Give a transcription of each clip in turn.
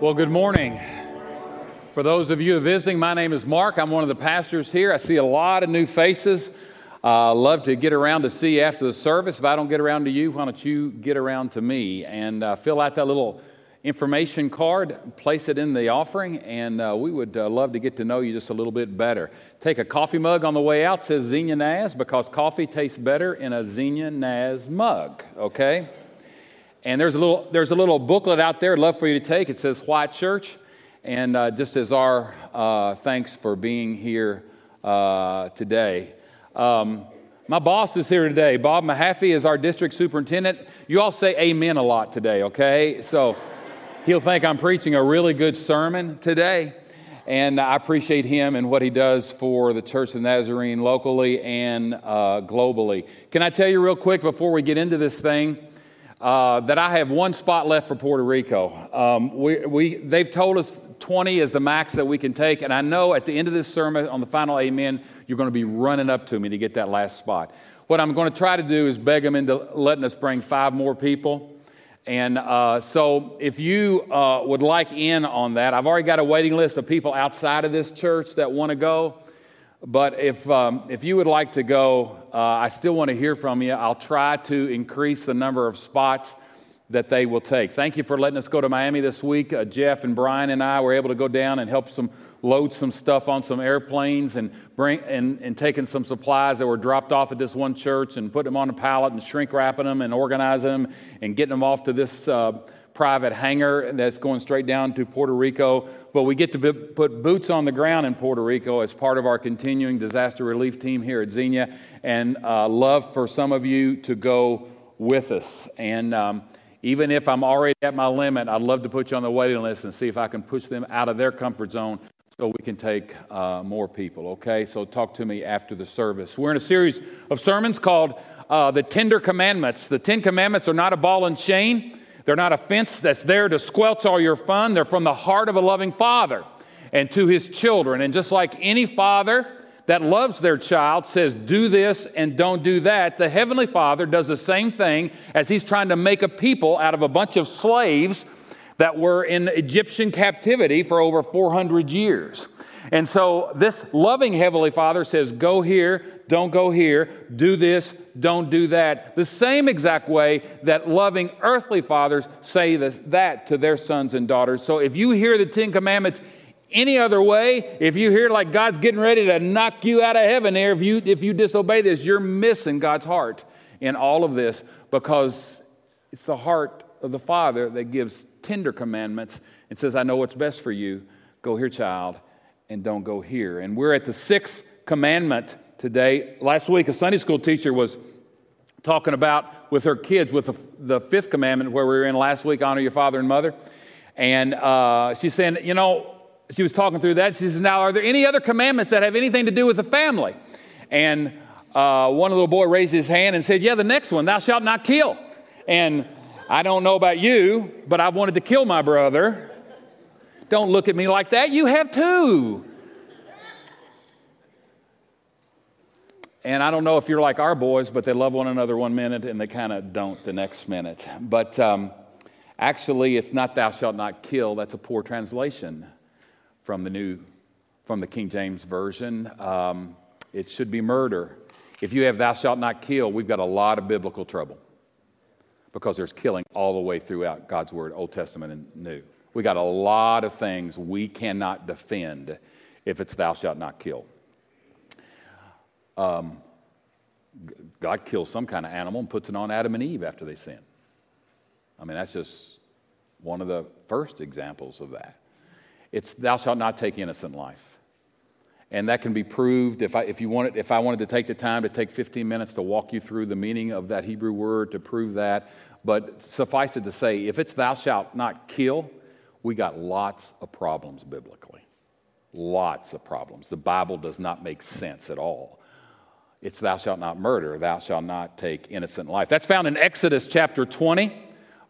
Well, good morning. For those of you visiting, my name is Mark. I'm one of the pastors here. I see a lot of new faces. Uh, love to get around to see you after the service. If I don't get around to you, why don't you get around to me and uh, fill out that little information card, place it in the offering, and uh, we would uh, love to get to know you just a little bit better. Take a coffee mug on the way out, says Xenia Naz, because coffee tastes better in a Xenia Naz mug, okay? And there's a little, there's a little booklet out there I'd love for you to take. It says White Church. And uh, just as our uh, thanks for being here uh, today. Um, my boss is here today. Bob Mahaffey is our district superintendent. You all say amen a lot today, okay? So he'll think I'm preaching a really good sermon today. And I appreciate him and what he does for the Church of Nazarene locally and uh, globally. Can I tell you real quick before we get into this thing? Uh, that I have one spot left for Puerto Rico. Um, we, we, they've told us 20 is the max that we can take, and I know at the end of this sermon, on the final amen, you're going to be running up to me to get that last spot. What I'm going to try to do is beg them into letting us bring five more people. And uh, so, if you uh, would like in on that, I've already got a waiting list of people outside of this church that want to go. But if, um, if you would like to go, uh, I still want to hear from you. I'll try to increase the number of spots that they will take. Thank you for letting us go to Miami this week. Uh, Jeff and Brian and I were able to go down and help some load some stuff on some airplanes and bring and, and taking some supplies that were dropped off at this one church and putting them on a pallet and shrink wrapping them and organizing them and getting them off to this uh, private hangar that's going straight down to Puerto Rico. But we get to put boots on the ground in Puerto Rico as part of our continuing disaster relief team here at Xenia, and uh, love for some of you to go with us. And um, even if I'm already at my limit, I'd love to put you on the waiting list and see if I can push them out of their comfort zone so we can take uh, more people, okay? So talk to me after the service. We're in a series of sermons called uh, The Tender Commandments. The Ten Commandments are not a ball and chain. They're not a fence that's there to squelch all your fun. They're from the heart of a loving father and to his children. And just like any father that loves their child says, do this and don't do that, the Heavenly Father does the same thing as he's trying to make a people out of a bunch of slaves that were in Egyptian captivity for over 400 years. And so this loving Heavenly Father says, Go here, don't go here, do this, don't do that. The same exact way that loving earthly fathers say this, that to their sons and daughters. So if you hear the Ten Commandments any other way, if you hear like God's getting ready to knock you out of heaven there, if you, if you disobey this, you're missing God's heart in all of this because it's the heart of the Father that gives tender commandments and says, I know what's best for you. Go here, child and don't go here. And we're at the sixth commandment today. Last week, a Sunday school teacher was talking about with her kids with the, the fifth commandment where we were in last week honor your father and mother. And uh, she's saying, you know, she was talking through that. She says, now, are there any other commandments that have anything to do with the family? And uh, one little boy raised his hand and said, yeah, the next one, thou shalt not kill. And I don't know about you, but I wanted to kill my brother. Don't look at me like that. You have two. And I don't know if you're like our boys, but they love one another one minute and they kind of don't the next minute. But um, actually, it's not "Thou shalt not kill." That's a poor translation from the new, from the King James version. Um, it should be murder. If you have "Thou shalt not kill," we've got a lot of biblical trouble because there's killing all the way throughout God's Word, Old Testament and New. We got a lot of things we cannot defend if it's thou shalt not kill. Um, God kills some kind of animal and puts it on Adam and Eve after they sin. I mean, that's just one of the first examples of that. It's thou shalt not take innocent life. And that can be proved if I, if, you wanted, if I wanted to take the time to take 15 minutes to walk you through the meaning of that Hebrew word to prove that. But suffice it to say, if it's thou shalt not kill, we got lots of problems biblically. Lots of problems. The Bible does not make sense at all. It's thou shalt not murder, thou shalt not take innocent life. That's found in Exodus chapter 20,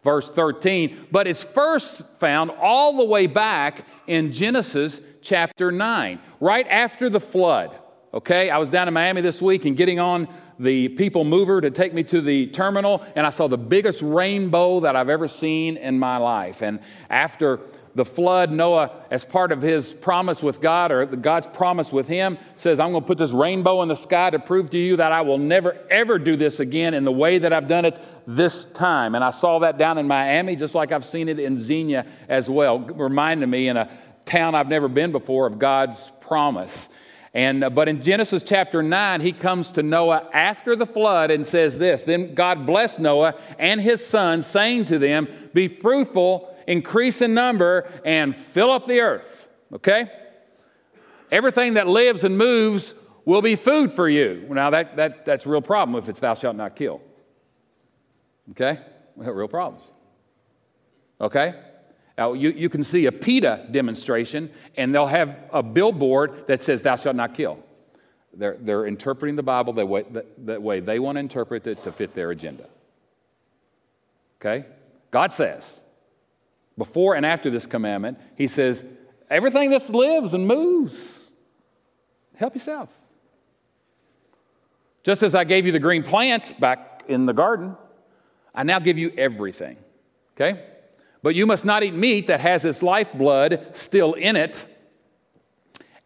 verse 13, but it's first found all the way back in Genesis chapter 9, right after the flood. Okay, I was down in Miami this week and getting on the people mover to take me to the terminal, and I saw the biggest rainbow that I've ever seen in my life. And after the flood, Noah, as part of his promise with God or God's promise with him, says, I'm going to put this rainbow in the sky to prove to you that I will never, ever do this again in the way that I've done it this time. And I saw that down in Miami, just like I've seen it in Xenia as well, reminding me in a town I've never been before of God's promise. And, uh, but in Genesis chapter 9, he comes to Noah after the flood and says this Then God blessed Noah and his sons, saying to them, Be fruitful, increase in number, and fill up the earth. Okay? Everything that lives and moves will be food for you. Now, that, that, that's a real problem if it's thou shalt not kill. Okay? We have real problems. Okay? Now, you, you can see a PETA demonstration, and they'll have a billboard that says, Thou shalt not kill. They're, they're interpreting the Bible the way, the way they want to interpret it to fit their agenda. Okay? God says, before and after this commandment, He says, everything that lives and moves, help yourself. Just as I gave you the green plants back in the garden, I now give you everything. Okay? But you must not eat meat that has its lifeblood still in it.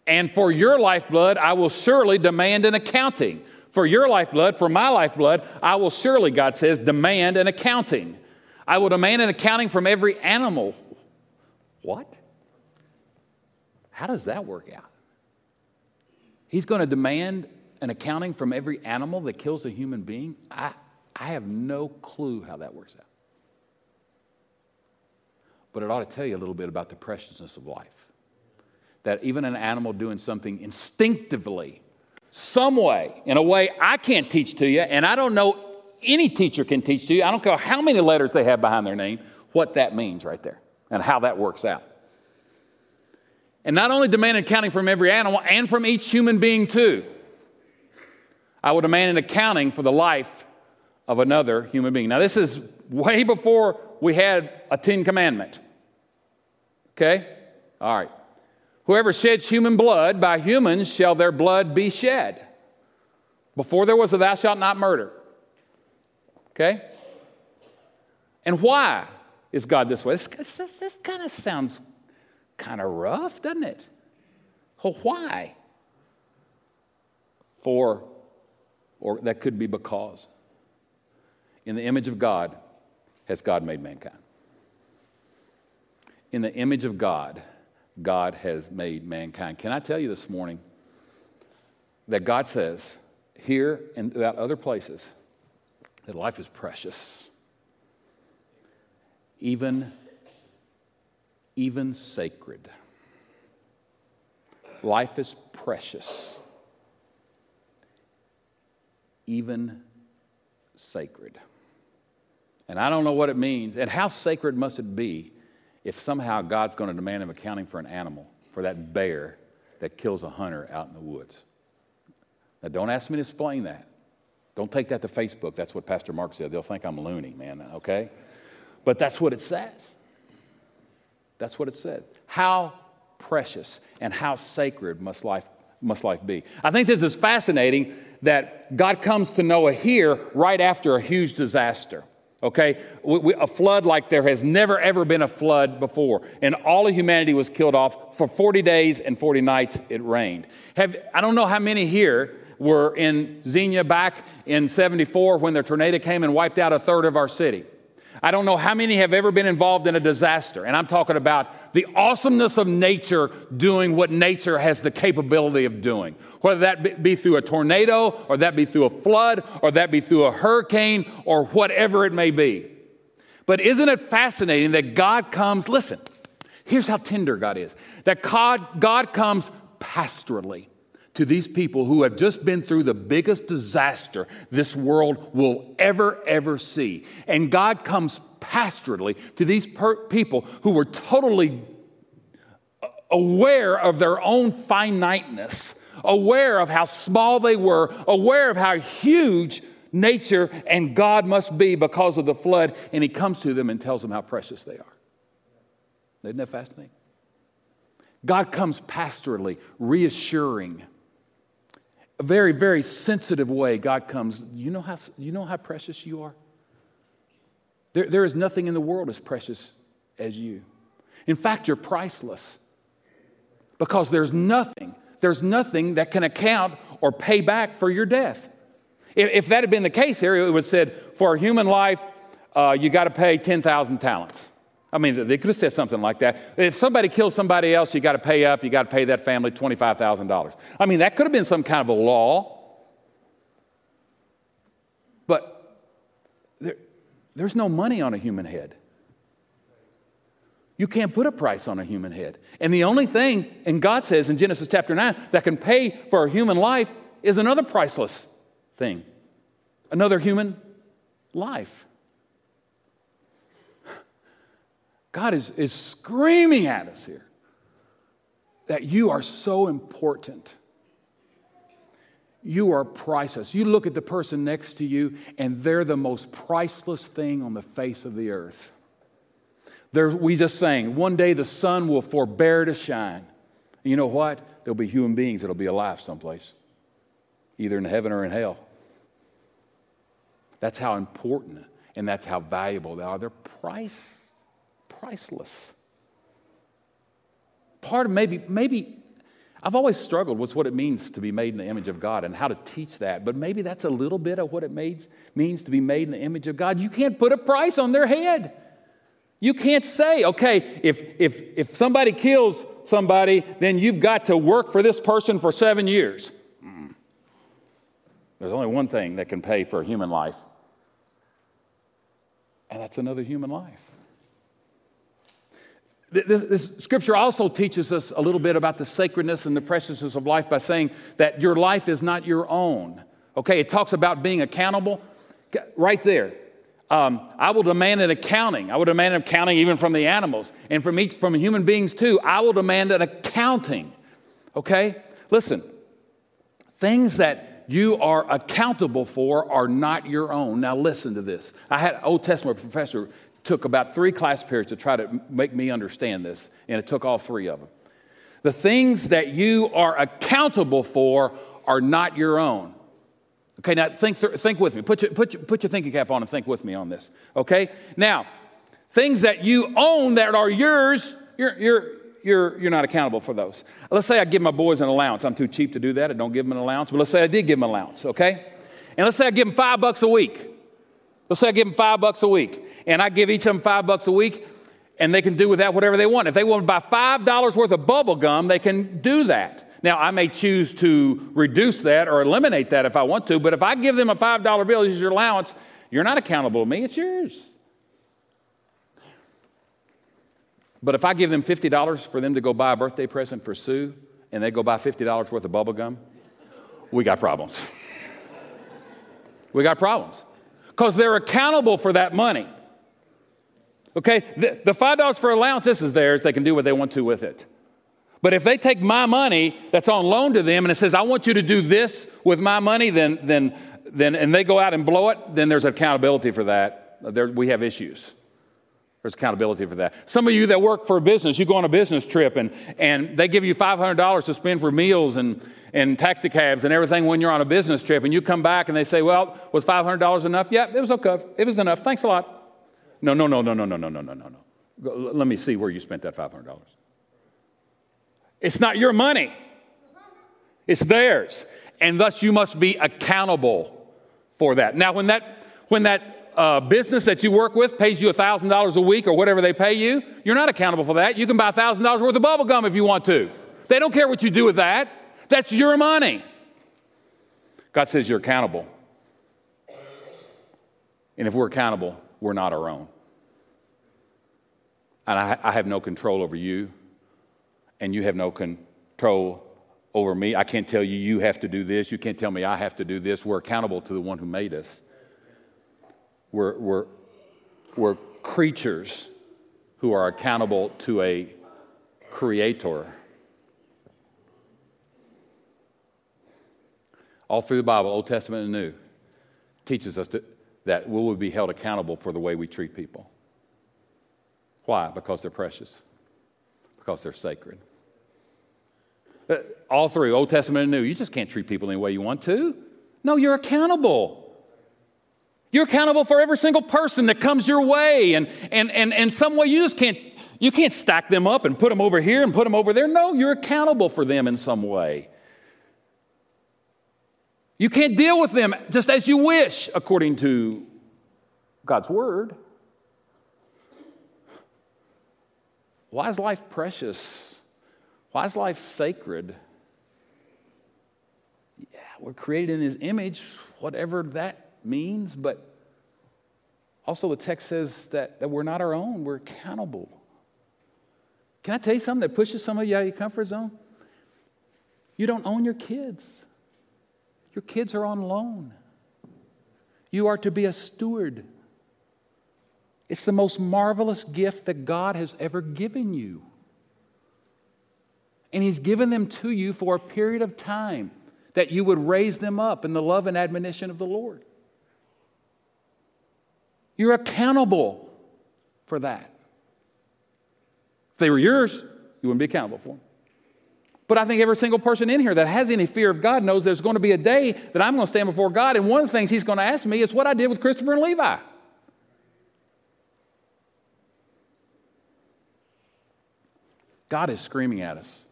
And for your lifeblood, I will surely demand an accounting. For your lifeblood, for my lifeblood, I will surely, God says, demand an accounting. I will demand an accounting from every animal. What? How does that work out? He's going to demand an accounting from every animal that kills a human being? I, I have no clue how that works out but it ought to tell you a little bit about the preciousness of life. That even an animal doing something instinctively, some way, in a way I can't teach to you, and I don't know any teacher can teach to you, I don't care how many letters they have behind their name, what that means right there and how that works out. And not only demand an accounting from every animal and from each human being too. I will demand an accounting for the life of another human being. Now, this is way before we had a Ten Commandment. Okay? All right. Whoever sheds human blood, by humans shall their blood be shed. Before there was a thou shalt not murder. Okay? And why is God this way? This, this, this kind of sounds kind of rough, doesn't it? Well, why? For, or that could be because. In the image of God, has God made mankind. In the image of God, God has made mankind. Can I tell you this morning that God says here and throughout other places that life is precious, even, even sacred. Life is precious, even sacred. And I don't know what it means. And how sacred must it be if somehow God's going to demand an accounting for an animal, for that bear that kills a hunter out in the woods? Now, don't ask me to explain that. Don't take that to Facebook. That's what Pastor Mark said. They'll think I'm loony, man, okay? But that's what it says. That's what it said. How precious and how sacred must life, must life be? I think this is fascinating that God comes to Noah here right after a huge disaster okay? We, we, a flood like there has never, ever been a flood before. And all of humanity was killed off. For 40 days and 40 nights, it rained. Have, I don't know how many here were in Xenia back in 74 when the tornado came and wiped out a third of our city. I don't know how many have ever been involved in a disaster, and I'm talking about the awesomeness of nature doing what nature has the capability of doing. Whether that be through a tornado, or that be through a flood, or that be through a hurricane, or whatever it may be. But isn't it fascinating that God comes, listen, here's how tender God is that God, God comes pastorally to these people who have just been through the biggest disaster this world will ever, ever see. And God comes pastorally to these per- people who were totally aware of their own finiteness, aware of how small they were, aware of how huge nature and God must be because of the flood. And He comes to them and tells them how precious they are. Isn't that fascinating? God comes pastorally, reassuring a very, very sensitive way, God comes, you know how, you know how precious you are? There, there is nothing in the world as precious as you. In fact, you're priceless because there's nothing, there's nothing that can account or pay back for your death. If, if that had been the case here, it would have said, for a human life, uh, you got to pay 10,000 talents. I mean, they could have said something like that. If somebody kills somebody else, you got to pay up, you got to pay that family $25,000. I mean, that could have been some kind of a law. But there, there's no money on a human head. You can't put a price on a human head. And the only thing, and God says in Genesis chapter 9, that can pay for a human life is another priceless thing another human life. God is, is screaming at us here that you are so important. You are priceless. You look at the person next to you, and they're the most priceless thing on the face of the earth. There, we just saying, one day the sun will forbear to shine. And you know what? There'll be human beings that'll be alive someplace, either in heaven or in hell. That's how important and that's how valuable they are. They're price, priceless. Part of maybe, maybe, I've always struggled with what it means to be made in the image of God and how to teach that, but maybe that's a little bit of what it means, means to be made in the image of God. You can't put a price on their head. You can't say, okay, if, if, if somebody kills somebody, then you've got to work for this person for seven years. Mm. There's only one thing that can pay for a human life, and that's another human life. This, this, scripture also teaches us a little bit about the sacredness and the preciousness of life by saying that your life is not your own. Okay, it talks about being accountable right there. Um, I will demand an accounting. I will demand an accounting even from the animals and from each from human beings too. I will demand an accounting. Okay? Listen, things that you are accountable for are not your own. Now listen to this. I had an Old Testament professor took about three class periods to try to make me understand this, and it took all three of them. The things that you are accountable for are not your own. Okay, now think, think with me. Put your, put, your, put your thinking cap on and think with me on this. Okay? Now, things that you own that are yours, you're, you're, you're, you're not accountable for those. Let's say I give my boys an allowance. I'm too cheap to do that. I don't give them an allowance. But let's say I did give them an allowance, okay? And let's say I give them five bucks a week. Let's say I give them five bucks a week. And I give each of them five bucks a week, and they can do with that whatever they want. If they want to buy $5 worth of bubble gum, they can do that. Now, I may choose to reduce that or eliminate that if I want to, but if I give them a $5 bill as your allowance, you're not accountable to me, it's yours. But if I give them $50 for them to go buy a birthday present for Sue and they go buy $50 worth of bubble gum, we got problems. we got problems because they're accountable for that money. Okay, the, the $5 for allowance, this is theirs. They can do what they want to with it. But if they take my money that's on loan to them and it says, I want you to do this with my money, then, then, then and they go out and blow it, then there's accountability for that. There, we have issues. There's accountability for that. Some of you that work for a business, you go on a business trip and, and they give you $500 to spend for meals and, and taxi cabs and everything when you're on a business trip, and you come back and they say, Well, was $500 enough? Yeah, it was okay. It was enough. Thanks a lot. No, no, no, no, no, no, no, no, no, no, no. Let me see where you spent that $500. It's not your money, it's theirs. And thus you must be accountable for that. Now, when that, when that uh, business that you work with pays you $1,000 a week or whatever they pay you, you're not accountable for that. You can buy $1,000 worth of bubble gum if you want to. They don't care what you do with that. That's your money. God says you're accountable. And if we're accountable, we're not our own. And I, I have no control over you and you have no control over me. I can't tell you, you have to do this. You can't tell me, I have to do this. We're accountable to the one who made us. We're, we're, we're creatures who are accountable to a creator. All through the Bible, Old Testament and New, teaches us to, that we will be held accountable for the way we treat people. Why? Because they're precious, because they're sacred. Uh, all through Old Testament and New. You just can't treat people any way you want to. No, you're accountable. You're accountable for every single person that comes your way. And, and, and, and some way you just can't, you can't stack them up and put them over here and put them over there. No, you're accountable for them in some way. You can't deal with them just as you wish, according to God's word. Why is life precious? Why is life sacred? Yeah, we're created in His image, whatever that means, but also the text says that, that we're not our own, we're accountable. Can I tell you something that pushes some of you out of your comfort zone? You don't own your kids. Your kids are on loan. You are to be a steward. It's the most marvelous gift that God has ever given you. And He's given them to you for a period of time that you would raise them up in the love and admonition of the Lord. You're accountable for that. If they were yours, you wouldn't be accountable for them. But I think every single person in here that has any fear of God knows there's going to be a day that I'm going to stand before God, and one of the things He's going to ask me is what I did with Christopher and Levi. God is screaming at us.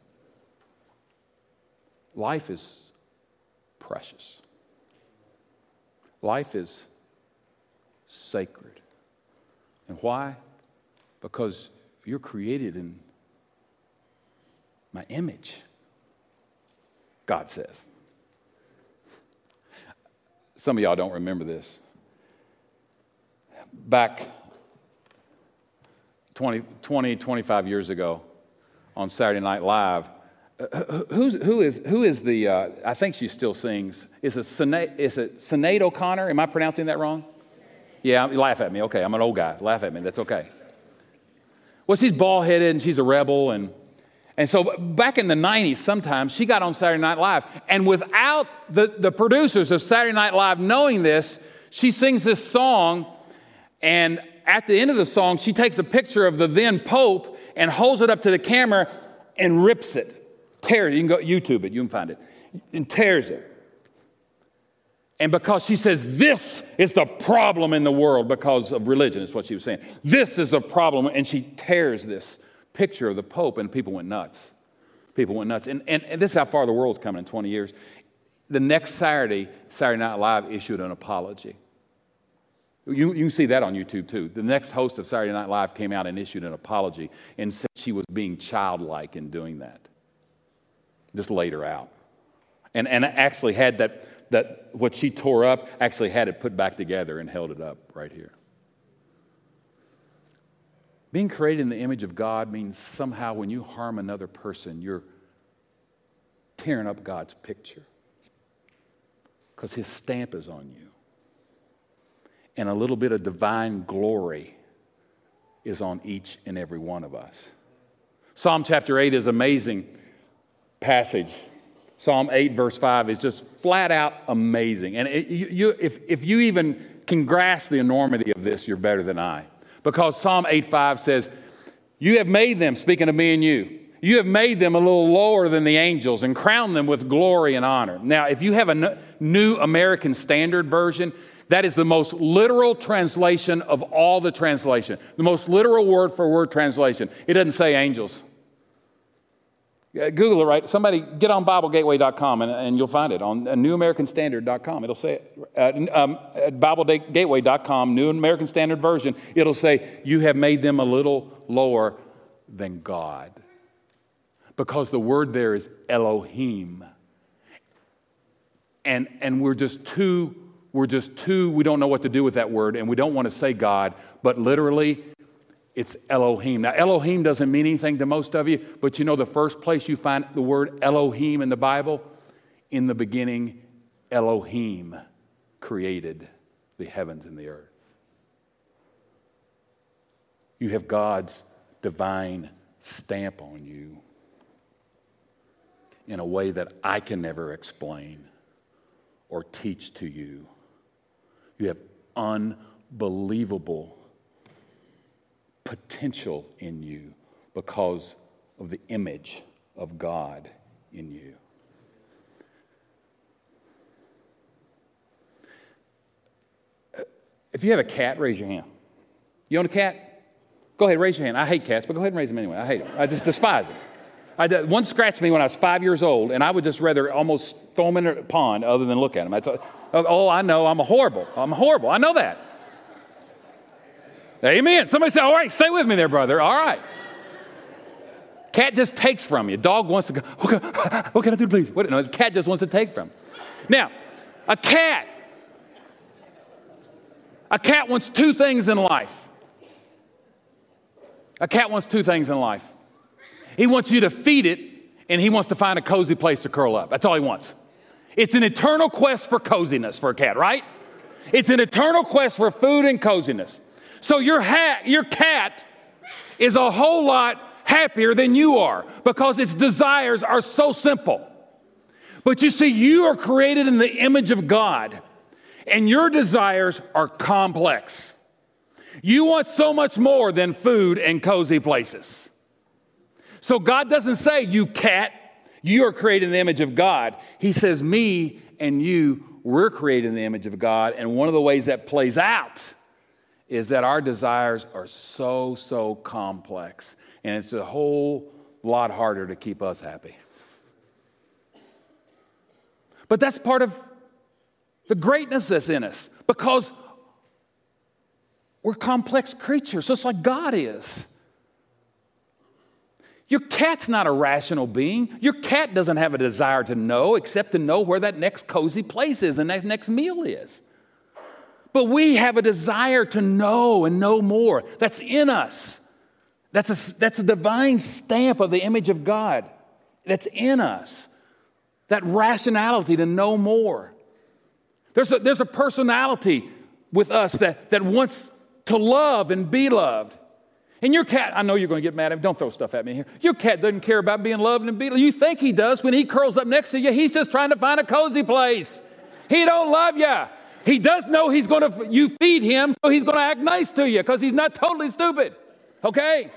Life is precious. Life is sacred. And why? Because you're created in my image. God says. Some of y'all don't remember this. Back 20, 20 25 years ago on Saturday Night Live, uh, who's, who, is, who is the, uh, I think she still sings, is it, Sinead, is it Sinead O'Connor? Am I pronouncing that wrong? Yeah, laugh at me. Okay, I'm an old guy. Laugh at me. That's okay. Well, she's bald headed and she's a rebel. And and so back in the 90s, sometimes she got on Saturday Night Live, and without the, the producers of Saturday Night Live knowing this, she sings this song, and at the end of the song, she takes a picture of the then Pope and holds it up to the camera and rips it, tears it. You can go YouTube it, you can find it, and tears it. And because she says this is the problem in the world because of religion, is what she was saying. This is the problem, and she tears this picture of the Pope, and people went nuts. People went nuts. And, and, and this is how far the world's coming in 20 years. The next Saturday, Saturday Night Live issued an apology. You, you can see that on YouTube too. The next host of Saturday Night Live came out and issued an apology and said she was being childlike in doing that. Just laid her out. And, and actually had that, that, what she tore up, actually had it put back together and held it up right here. Being created in the image of God means somehow when you harm another person, you're tearing up God's picture because His stamp is on you. And a little bit of divine glory is on each and every one of us. Psalm chapter 8 is amazing passage. Psalm 8, verse 5 is just flat out amazing. And it, you, you, if, if you even can grasp the enormity of this, you're better than I. Because Psalm 8, 5 says, You have made them, speaking of me and you, you have made them a little lower than the angels and crowned them with glory and honor. Now, if you have a new American Standard Version, that is the most literal translation of all the translation. The most literal word for word translation. It doesn't say angels. Google it, right? Somebody get on BibleGateway.com and, and you'll find it on uh, NewAmericanStandard.com. It'll say, uh, um, at BibleGateway.com, New American Standard Version, it'll say, You have made them a little lower than God. Because the word there is Elohim. And, and we're just too, we're just too, we don't know what to do with that word, and we don't want to say God, but literally, it's Elohim. Now, Elohim doesn't mean anything to most of you, but you know the first place you find the word Elohim in the Bible? In the beginning, Elohim created the heavens and the earth. You have God's divine stamp on you in a way that I can never explain or teach to you. You have unbelievable potential in you because of the image of God in you. Uh, if you have a cat, raise your hand. You own a cat? Go ahead, raise your hand. I hate cats, but go ahead and raise them anyway. I hate them. I just despise them. I, one scratched me when I was five years old, and I would just rather almost throw them in a pond other than look at them. I thought, oh, I know, I'm horrible. I'm horrible. I know that. Amen. Somebody say, all right, stay with me there, brother. All right. Cat just takes from you. Dog wants to go, okay, what can I do, please? What? No, the cat just wants to take from. Now, a cat, a cat wants two things in life. A cat wants two things in life. He wants you to feed it, and he wants to find a cozy place to curl up. That's all he wants. It's an eternal quest for coziness for a cat, right? It's an eternal quest for food and coziness. So your, hat, your cat is a whole lot happier than you are because its desires are so simple. But you see, you are created in the image of God, and your desires are complex. You want so much more than food and cozy places. So God doesn't say, You cat, you are created in the image of God. He says, Me and you, we're created in the image of God. And one of the ways that plays out is that our desires are so, so complex. And it's a whole lot harder to keep us happy. But that's part of the greatness that's in us because we're complex creatures, just like God is. Your cat's not a rational being. Your cat doesn't have a desire to know except to know where that next cozy place is and that next meal is. But we have a desire to know and know more. That's in us. That's a, that's a divine stamp of the image of God. That's in us. That rationality to know more. There's a, there's a personality with us that, that wants to love and be loved. And your cat, I know you're going to get mad at me. Don't throw stuff at me here. Your cat doesn't care about being loved and be loved. You think he does when he curls up next to you. He's just trying to find a cozy place. He don't love you. He does know he's going to, you feed him, so he's going to act nice to you because he's not totally stupid. Okay?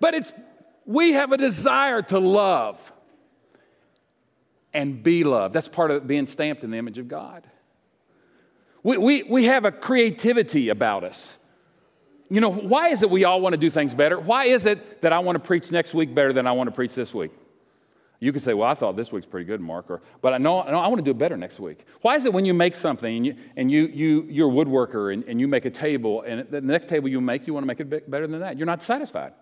But it's, we have a desire to love and be loved. That's part of being stamped in the image of God. We, we, we have a creativity about us. You know, why is it we all want to do things better? Why is it that I want to preach next week better than I want to preach this week? You could say, well, I thought this week's pretty good, Mark, or, but I know, no, I want to do it better next week. Why is it when you make something and, you, and you, you, you're a woodworker and, and you make a table, and the next table you make, you want to make it better than that? You're not satisfied.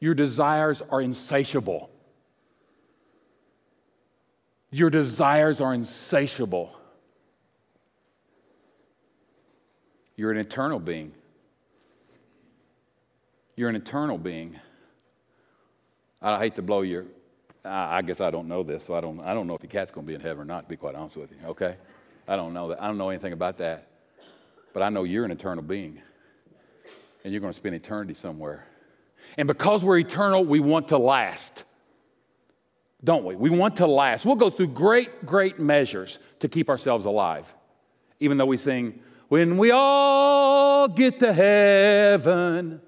Your desires are insatiable. Your desires are insatiable. You're an eternal being. You're an eternal being. I hate to blow your, I guess I don't know this, so I don't, I don't know if your cat's going to be in heaven or not, to be quite honest with you, okay? I don't know that. I don't know anything about that. But I know you're an eternal being. And you're going to spend eternity somewhere. And because we're eternal, we want to last. Don't we? We want to last. We'll go through great, great measures to keep ourselves alive. Even though we sing, When we all get to heaven.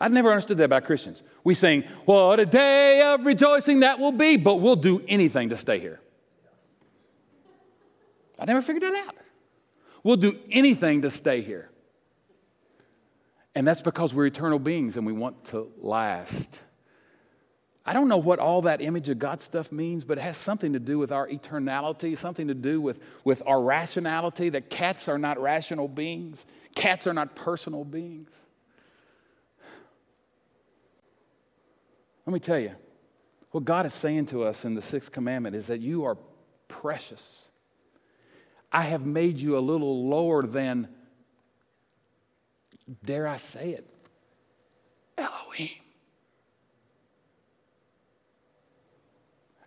I've never understood that about Christians. We sing, What a day of rejoicing that will be, but we'll do anything to stay here. I never figured that out. We'll do anything to stay here. And that's because we're eternal beings and we want to last. I don't know what all that image of God stuff means, but it has something to do with our eternality, something to do with, with our rationality, that cats are not rational beings, cats are not personal beings. Let me tell you, what God is saying to us in the sixth commandment is that you are precious. I have made you a little lower than dare I say it, Elohim.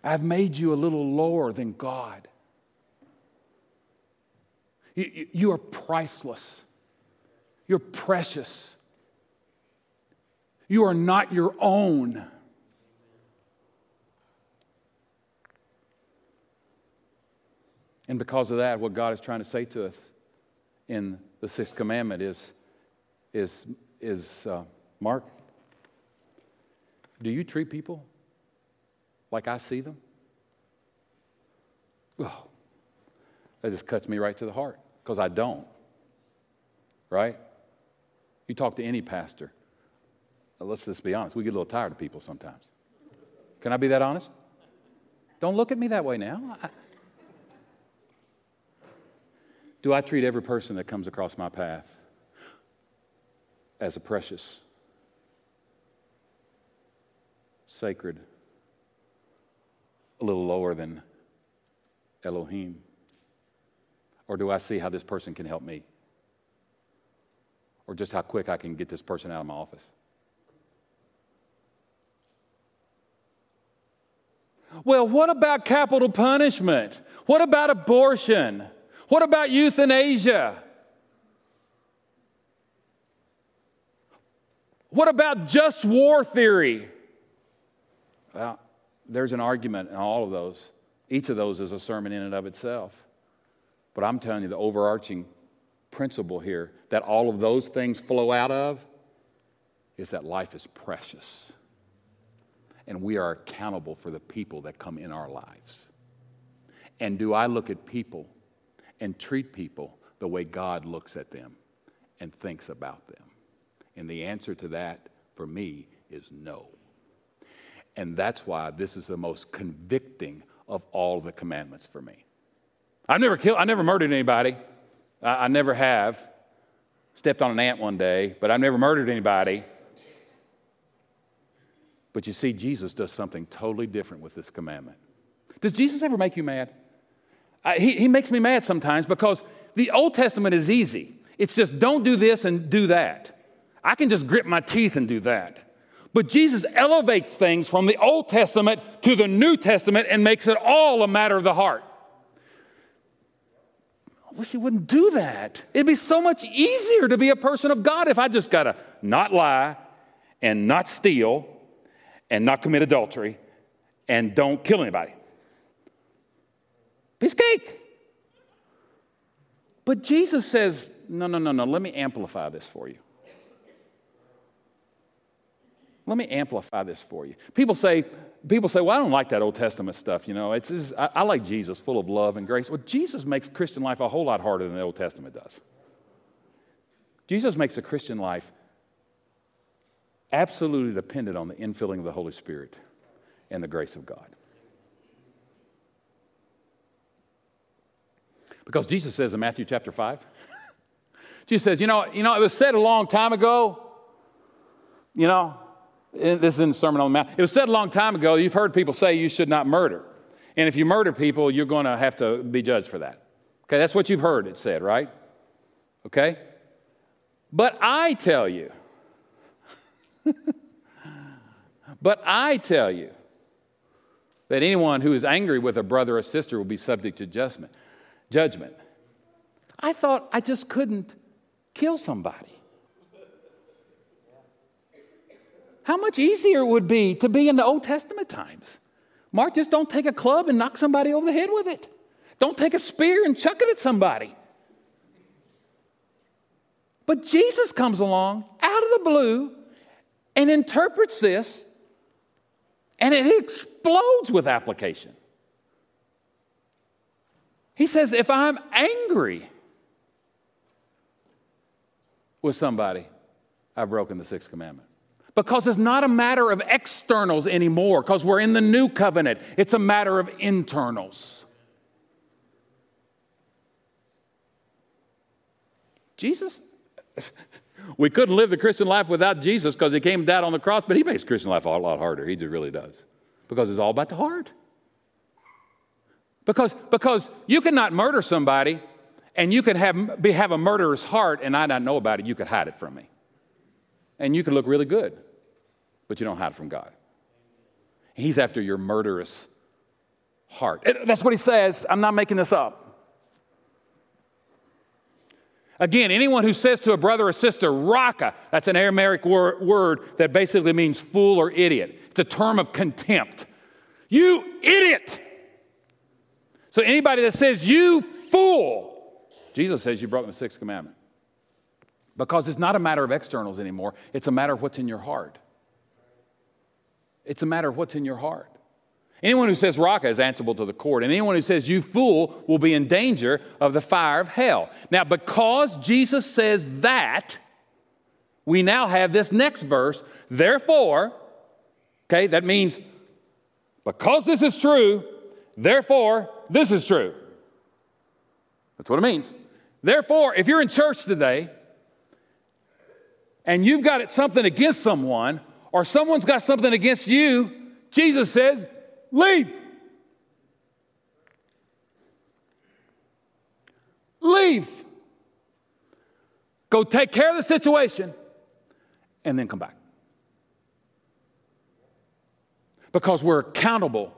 I've made you a little lower than God. You, you, are priceless. You're precious. You are not your own. And because of that, what God is trying to say to us in the sixth commandment is is, is uh, Mark, do you treat people like I see them? Oh, That just cuts me right to the heart because I don't. Right? You talk to any pastor. Let's just be honest. We get a little tired of people sometimes. Can I be that honest? Don't look at me that way now. I, do I treat every person that comes across my path as a precious, sacred, a little lower than Elohim? Or do I see how this person can help me? Or just how quick I can get this person out of my office? Well, what about capital punishment? What about abortion? What about euthanasia? What about just war theory? Well, there's an argument in all of those. Each of those is a sermon in and of itself. But I'm telling you, the overarching principle here that all of those things flow out of is that life is precious. And we are accountable for the people that come in our lives. And do I look at people and treat people the way God looks at them and thinks about them? And the answer to that for me is no. And that's why this is the most convicting of all the commandments for me. I've never killed, I never murdered anybody. I, I never have. Stepped on an ant one day, but I've never murdered anybody. But you see, Jesus does something totally different with this commandment. Does Jesus ever make you mad? I, he, he makes me mad sometimes because the Old Testament is easy. It's just don't do this and do that. I can just grit my teeth and do that. But Jesus elevates things from the Old Testament to the New Testament and makes it all a matter of the heart. I wish you wouldn't do that. It'd be so much easier to be a person of God if I just got to not lie and not steal and not commit adultery and don't kill anybody. Piece cake. But Jesus says, no, no, no, no, let me amplify this for you. Let me amplify this for you. People say, people say, well, I don't like that Old Testament stuff. You know, it's, it's I, I, like Jesus, full of love and grace. Well, Jesus makes Christian life a whole lot harder than the Old Testament does. Jesus makes a Christian life absolutely dependent on the infilling of the Holy Spirit and the grace of God. Because Jesus says in Matthew chapter 5, Jesus says, you know, you know, it was said a long time ago, you know, Eh, this is in the Sermon on the Mount. It was said a long time ago, you've heard people say you should not murder. And if you murder people, you're going to have to be judged for that. Okay, that's what you've heard it said, right? Okay? But I tell you, but I tell you that anyone who is angry with a brother or sister will be subject to judgment. Judgment. I thought I just couldn't kill somebody. How much easier it would be to be in the Old Testament times. Mark, just don't take a club and knock somebody over the head with it. Don't take a spear and chuck it at somebody. But Jesus comes along out of the blue and interprets this, and it explodes with application. He says, if I'm angry with somebody, I've broken the sixth commandment. Because it's not a matter of externals anymore, because we're in the new covenant. It's a matter of internals. Jesus, we couldn't live the Christian life without Jesus because he came down on the cross, but he makes Christian life a lot harder. He really does. Because it's all about the heart. Because, because you cannot murder somebody and you can have, be, have a murderer's heart and I not know about it, you could hide it from me. And you can look really good but you don't hide from God. He's after your murderous heart. That's what he says. I'm not making this up. Again, anyone who says to a brother or sister, Raca, that's an Aramaic wor- word that basically means fool or idiot. It's a term of contempt. You idiot! So anybody that says, you fool, Jesus says you broke the sixth commandment. Because it's not a matter of externals anymore, it's a matter of what's in your heart. It's a matter of what's in your heart. Anyone who says Raca is answerable to the court, and anyone who says you fool will be in danger of the fire of hell. Now, because Jesus says that, we now have this next verse. Therefore, okay, that means because this is true, therefore this is true. That's what it means. Therefore, if you're in church today and you've got something against someone, or someone's got something against you, Jesus says, leave. Leave. Go take care of the situation and then come back. Because we're accountable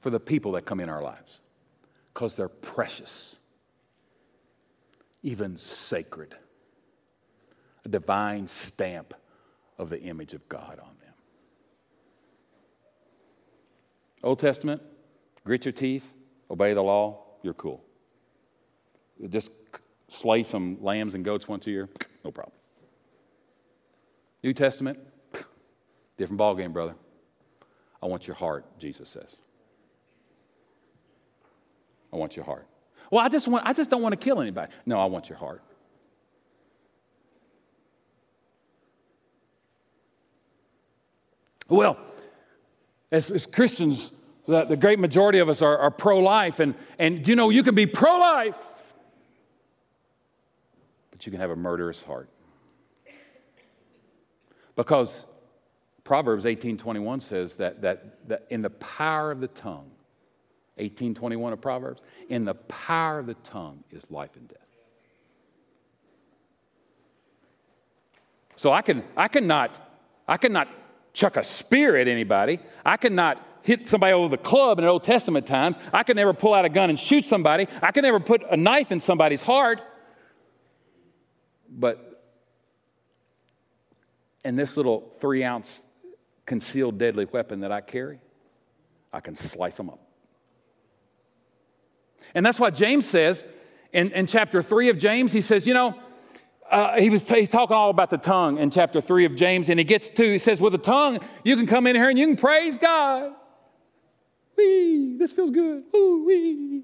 for the people that come in our lives, because they're precious even sacred, a divine stamp of the image of God on them. Old Testament, grit your teeth, obey the law, you're cool. Just slay some lambs and goats once a year, no problem. New Testament, different ballgame, brother. I want your heart, Jesus says. I want your heart. Well, I just, want, I just don't want to kill anybody. No, I want your heart. Well, as, as Christians, the, the, great majority of us are, are pro life, and, and you know, you can be pro life, but you can have a murderous heart. Because Proverbs 18:21 says that, that, that in the power of the tongue 1821 of Proverbs. In the power of the tongue is life and death. So I can I cannot I cannot chuck a spear at anybody. I cannot hit somebody over the club in Old Testament times. I could never pull out a gun and shoot somebody. I could never put a knife in somebody's heart. But in this little three ounce concealed deadly weapon that I carry, I can slice them up. And that's what James says in, in chapter 3 of James. He says, you know, uh, he was, he's talking all about the tongue in chapter 3 of James, and he gets to, he says, with a tongue, you can come in here and you can praise God. Wee, this feels good. Ooh, wee.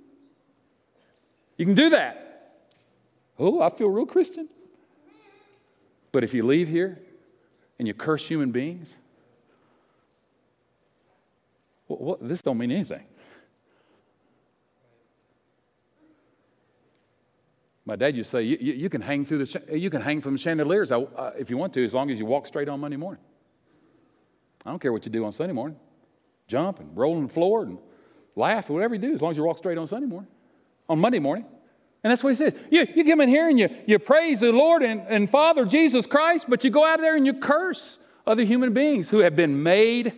You can do that. Oh, I feel real Christian. But if you leave here and you curse human beings, well, well, this don't mean anything. My dad used to say, you, you, can hang through the, you can hang from the chandeliers if you want to, as long as you walk straight on Monday morning. I don't care what you do on Sunday morning. Jump and roll on the floor and laugh, whatever you do, as long as you walk straight on Sunday morning, on Monday morning. And that's what he says. You, you come in here and you, you praise the Lord and, and Father Jesus Christ, but you go out there and you curse other human beings who have been made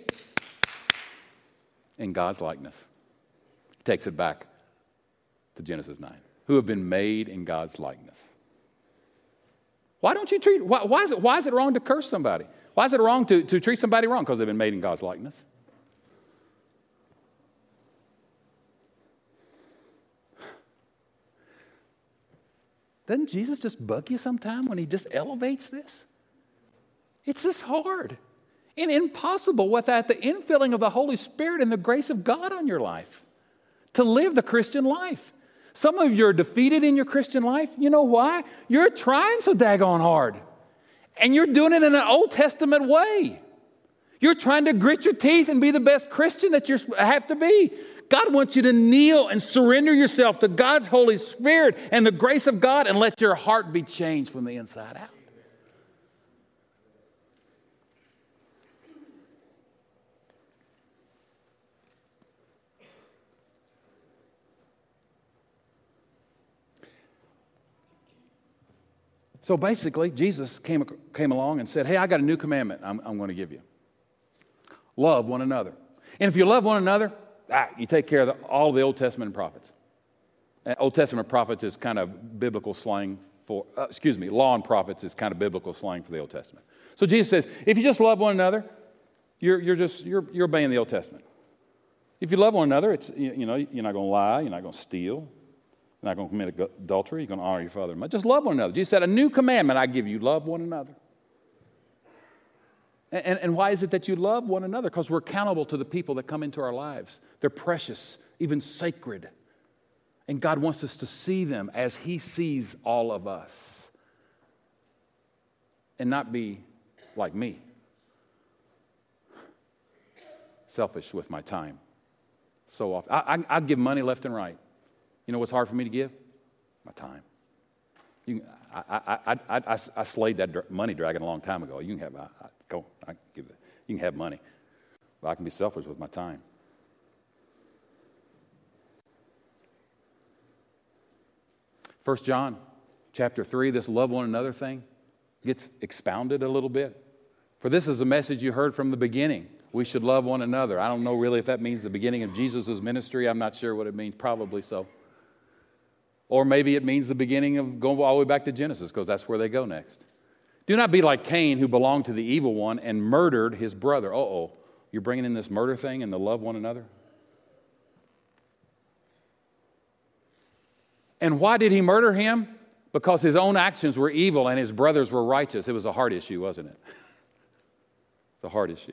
in God's likeness. He takes it back to Genesis 9 who have been made in God's likeness. Why don't you treat, why, why, is, it, why is it wrong to curse somebody? Why is it wrong to, to treat somebody wrong? Because they've been made in God's likeness. Doesn't Jesus just bug you sometime when he just elevates this? It's this hard and impossible without the infilling of the Holy Spirit and the grace of God on your life to live the Christian life. Some of you are defeated in your Christian life. You know why? You're trying so daggone hard. And you're doing it in an Old Testament way. You're trying to grit your teeth and be the best Christian that you have to be. God wants you to kneel and surrender yourself to God's Holy Spirit and the grace of God and let your heart be changed from the inside out. So basically, Jesus came, came along and said, Hey, I got a new commandment I'm, I'm going to give you love one another. And if you love one another, ah, you take care of the, all the Old Testament prophets. And Old Testament prophets is kind of biblical slang for, uh, excuse me, law and prophets is kind of biblical slang for the Old Testament. So Jesus says, if you just love one another, you're, you're just, you're, you're obeying the Old Testament. If you love one another, it's, you, you know, you're not going to lie, you're not going to steal, you're not going to commit adultery. You're going to honor your father and mother. Just love one another. Jesus said, A new commandment I give you love one another. And, and why is it that you love one another? Because we're accountable to the people that come into our lives. They're precious, even sacred. And God wants us to see them as He sees all of us and not be like me selfish with my time so often. I, I, I give money left and right. You know what's hard for me to give? My time. You can, I, I, I, I, I slayed that money dragon a long time ago. You can have, I, I, go, I give it. You can have money. But I can be selfish with my time. First John chapter 3, this love one another thing gets expounded a little bit. For this is a message you heard from the beginning. We should love one another. I don't know really if that means the beginning of Jesus' ministry. I'm not sure what it means. Probably so. Or maybe it means the beginning of going all the way back to Genesis, because that's where they go next. Do not be like Cain, who belonged to the evil one and murdered his brother. Uh oh, you're bringing in this murder thing and the love one another? And why did he murder him? Because his own actions were evil and his brothers were righteous. It was a heart issue, wasn't it? it's a heart issue.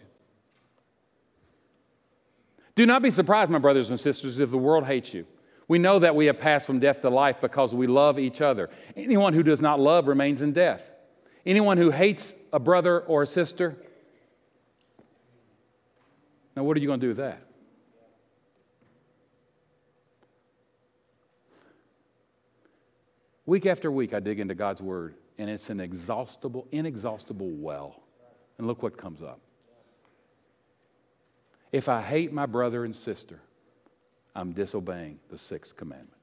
Do not be surprised, my brothers and sisters, if the world hates you. We know that we have passed from death to life because we love each other. Anyone who does not love remains in death. Anyone who hates a brother or a sister, now what are you going to do with that? Week after week, I dig into God's Word, and it's an exhaustible, inexhaustible well. And look what comes up. If I hate my brother and sister, I'm disobeying the sixth commandment.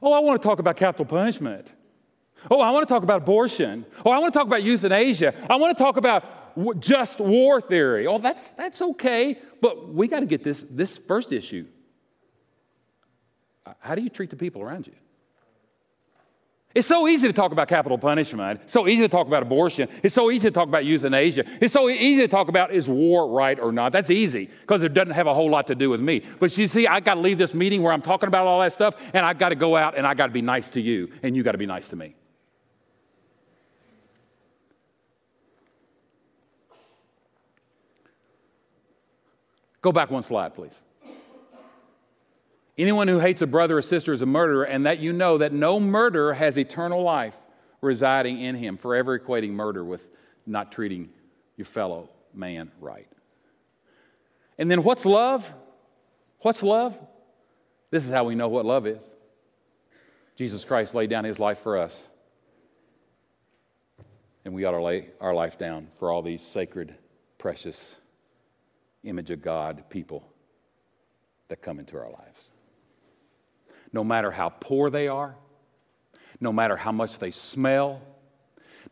Oh, I want to talk about capital punishment. Oh, I want to talk about abortion. Oh, I want to talk about euthanasia. I want to talk about just war theory. Oh, that's, that's okay, but we got to get this, this first issue. Uh, how do you treat the people around you? It's so easy to talk about capital punishment. It's so easy to talk about abortion. It's so easy to talk about euthanasia. It's so easy to talk about is war right or not. That's easy because it doesn't have a whole lot to do with me. But you see, I got to leave this meeting where I'm talking about all that stuff and I got to go out and I got to be nice to you and you got to be nice to me. Go back one slide, please. Anyone who hates a brother or sister is a murderer, and that you know that no murderer has eternal life residing in him, forever equating murder with not treating your fellow man right. And then what's love? What's love? This is how we know what love is. Jesus Christ laid down his life for us. And we ought to lay our life down for all these sacred, precious, image of God people that come into our lives no matter how poor they are, no matter how much they smell,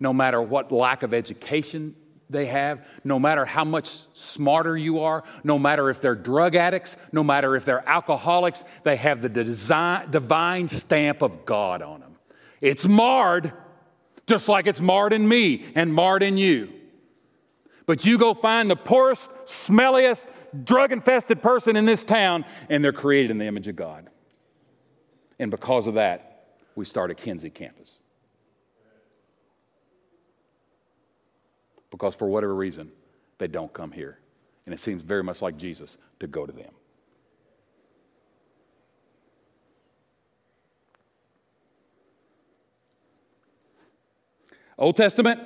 no matter what lack of education they have, no matter how much smarter you are, no matter if they're drug addicts, no matter if they're alcoholics, they have the design, divine stamp of God on them. It's marred, just like it's marred in me and marred in you. But you go find the poorest, smelliest, drug infested person in this town, and they're created in the image of God. And because of that, we started Kinsey campus. Because for whatever reason, they don't come here. And it seems very much like Jesus to go to them. Old Testament,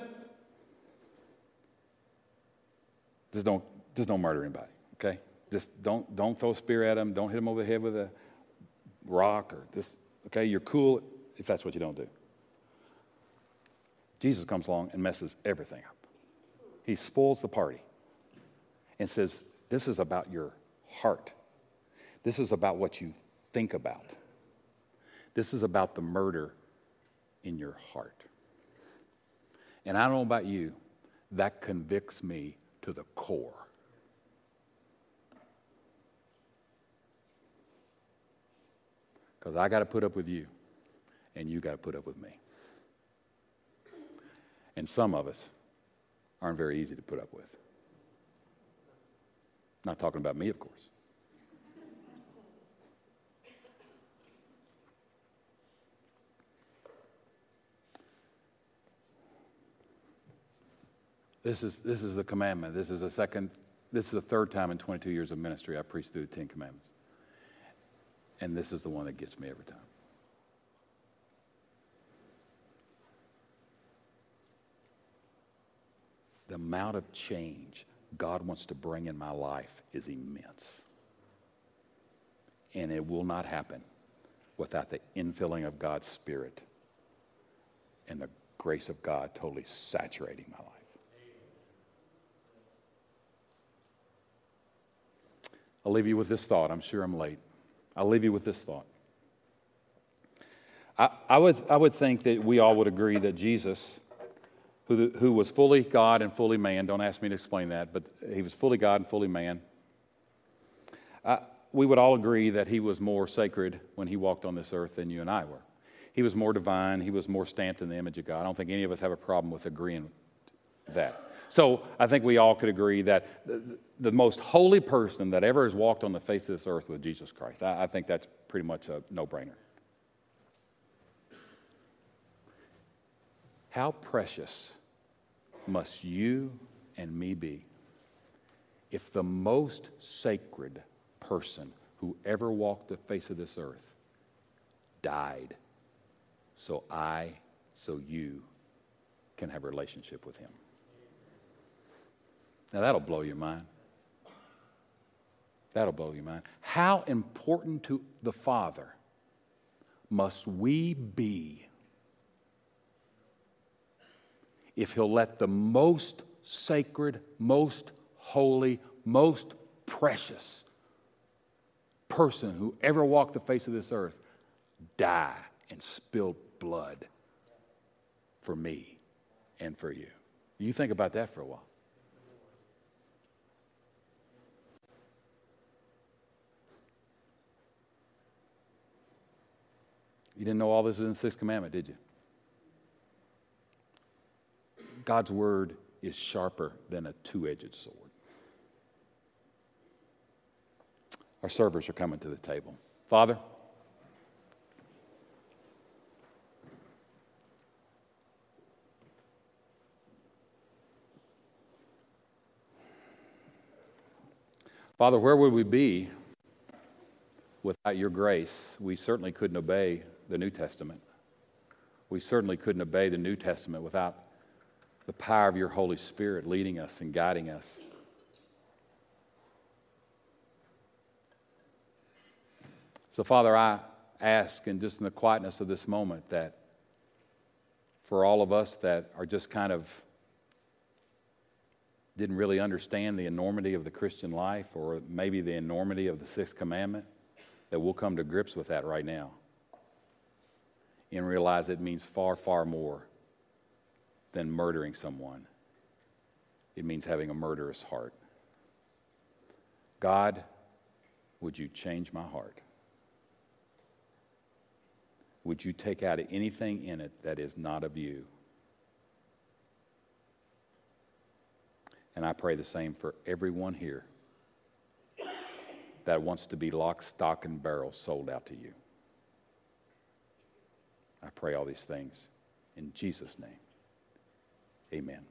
just don't, just don't murder anybody, okay? Just don't, don't throw a spear at them. Don't hit them over the head with a rock or this, okay, you're cool if that's what you don't do. Jesus comes along and messes everything up. He spoils the party and says, This is about your heart. This is about what you think about. This is about the murder in your heart. And I don't know about you, that convicts me to the core. Because I got to put up with you, and you got to put up with me. And some of us aren't very easy to put up with. Not talking about me, of course. This is, this is the commandment. This is the second, this is the third time in 22 years of ministry I preached through the Ten Commandments. And this is the one that gets me every time. The amount of change God wants to bring in my life is immense. And it will not happen without the infilling of God's Spirit and the grace of God totally saturating my life. I'll leave you with this thought. I'm sure I'm late. I'll leave you with this thought. I, I, would, I would think that we all would agree that Jesus, who, who was fully God and fully man, don't ask me to explain that, but he was fully God and fully man. I, we would all agree that he was more sacred when he walked on this earth than you and I were. He was more divine, he was more stamped in the image of God. I don't think any of us have a problem with agreeing with that. So I think we all could agree that the, the, most holy person that ever has walked on the face of this earth was Jesus Christ. I, I think that's pretty much a no brainer. How precious must you and me be if the most sacred person who ever walked the face of this earth died so I, so you can have a relationship with him. Now that'll blow your mind. That'll blow your mind. How important to the Father must we be if He'll let the most sacred, most holy, most precious person who ever walked the face of this earth die and spill blood for me and for you. You think about that for a while. You didn't know all this is in the sixth commandment, did you? God's word is sharper than a two edged sword. Our servers are coming to the table. Father, Father, where would we be without your grace? We certainly couldn't obey the New Testament. We certainly couldn't obey the New Testament without the power of your Holy Spirit leading us and guiding us. So, Father, I ask, and just in the quietness of this moment, that for all of us that are just kind of didn't really understand the enormity of the Christian life or maybe the enormity of the sixth commandment, that we'll come to grips with that right now and realize it means far, far more than murdering someone. It means having a murderous heart. God, would you change my heart? Would you take out anything in it that is not of you? And I pray the same for everyone here that wants to be lock, stock, and barrel sold out to you. I pray all these things in Jesus' name. Amen.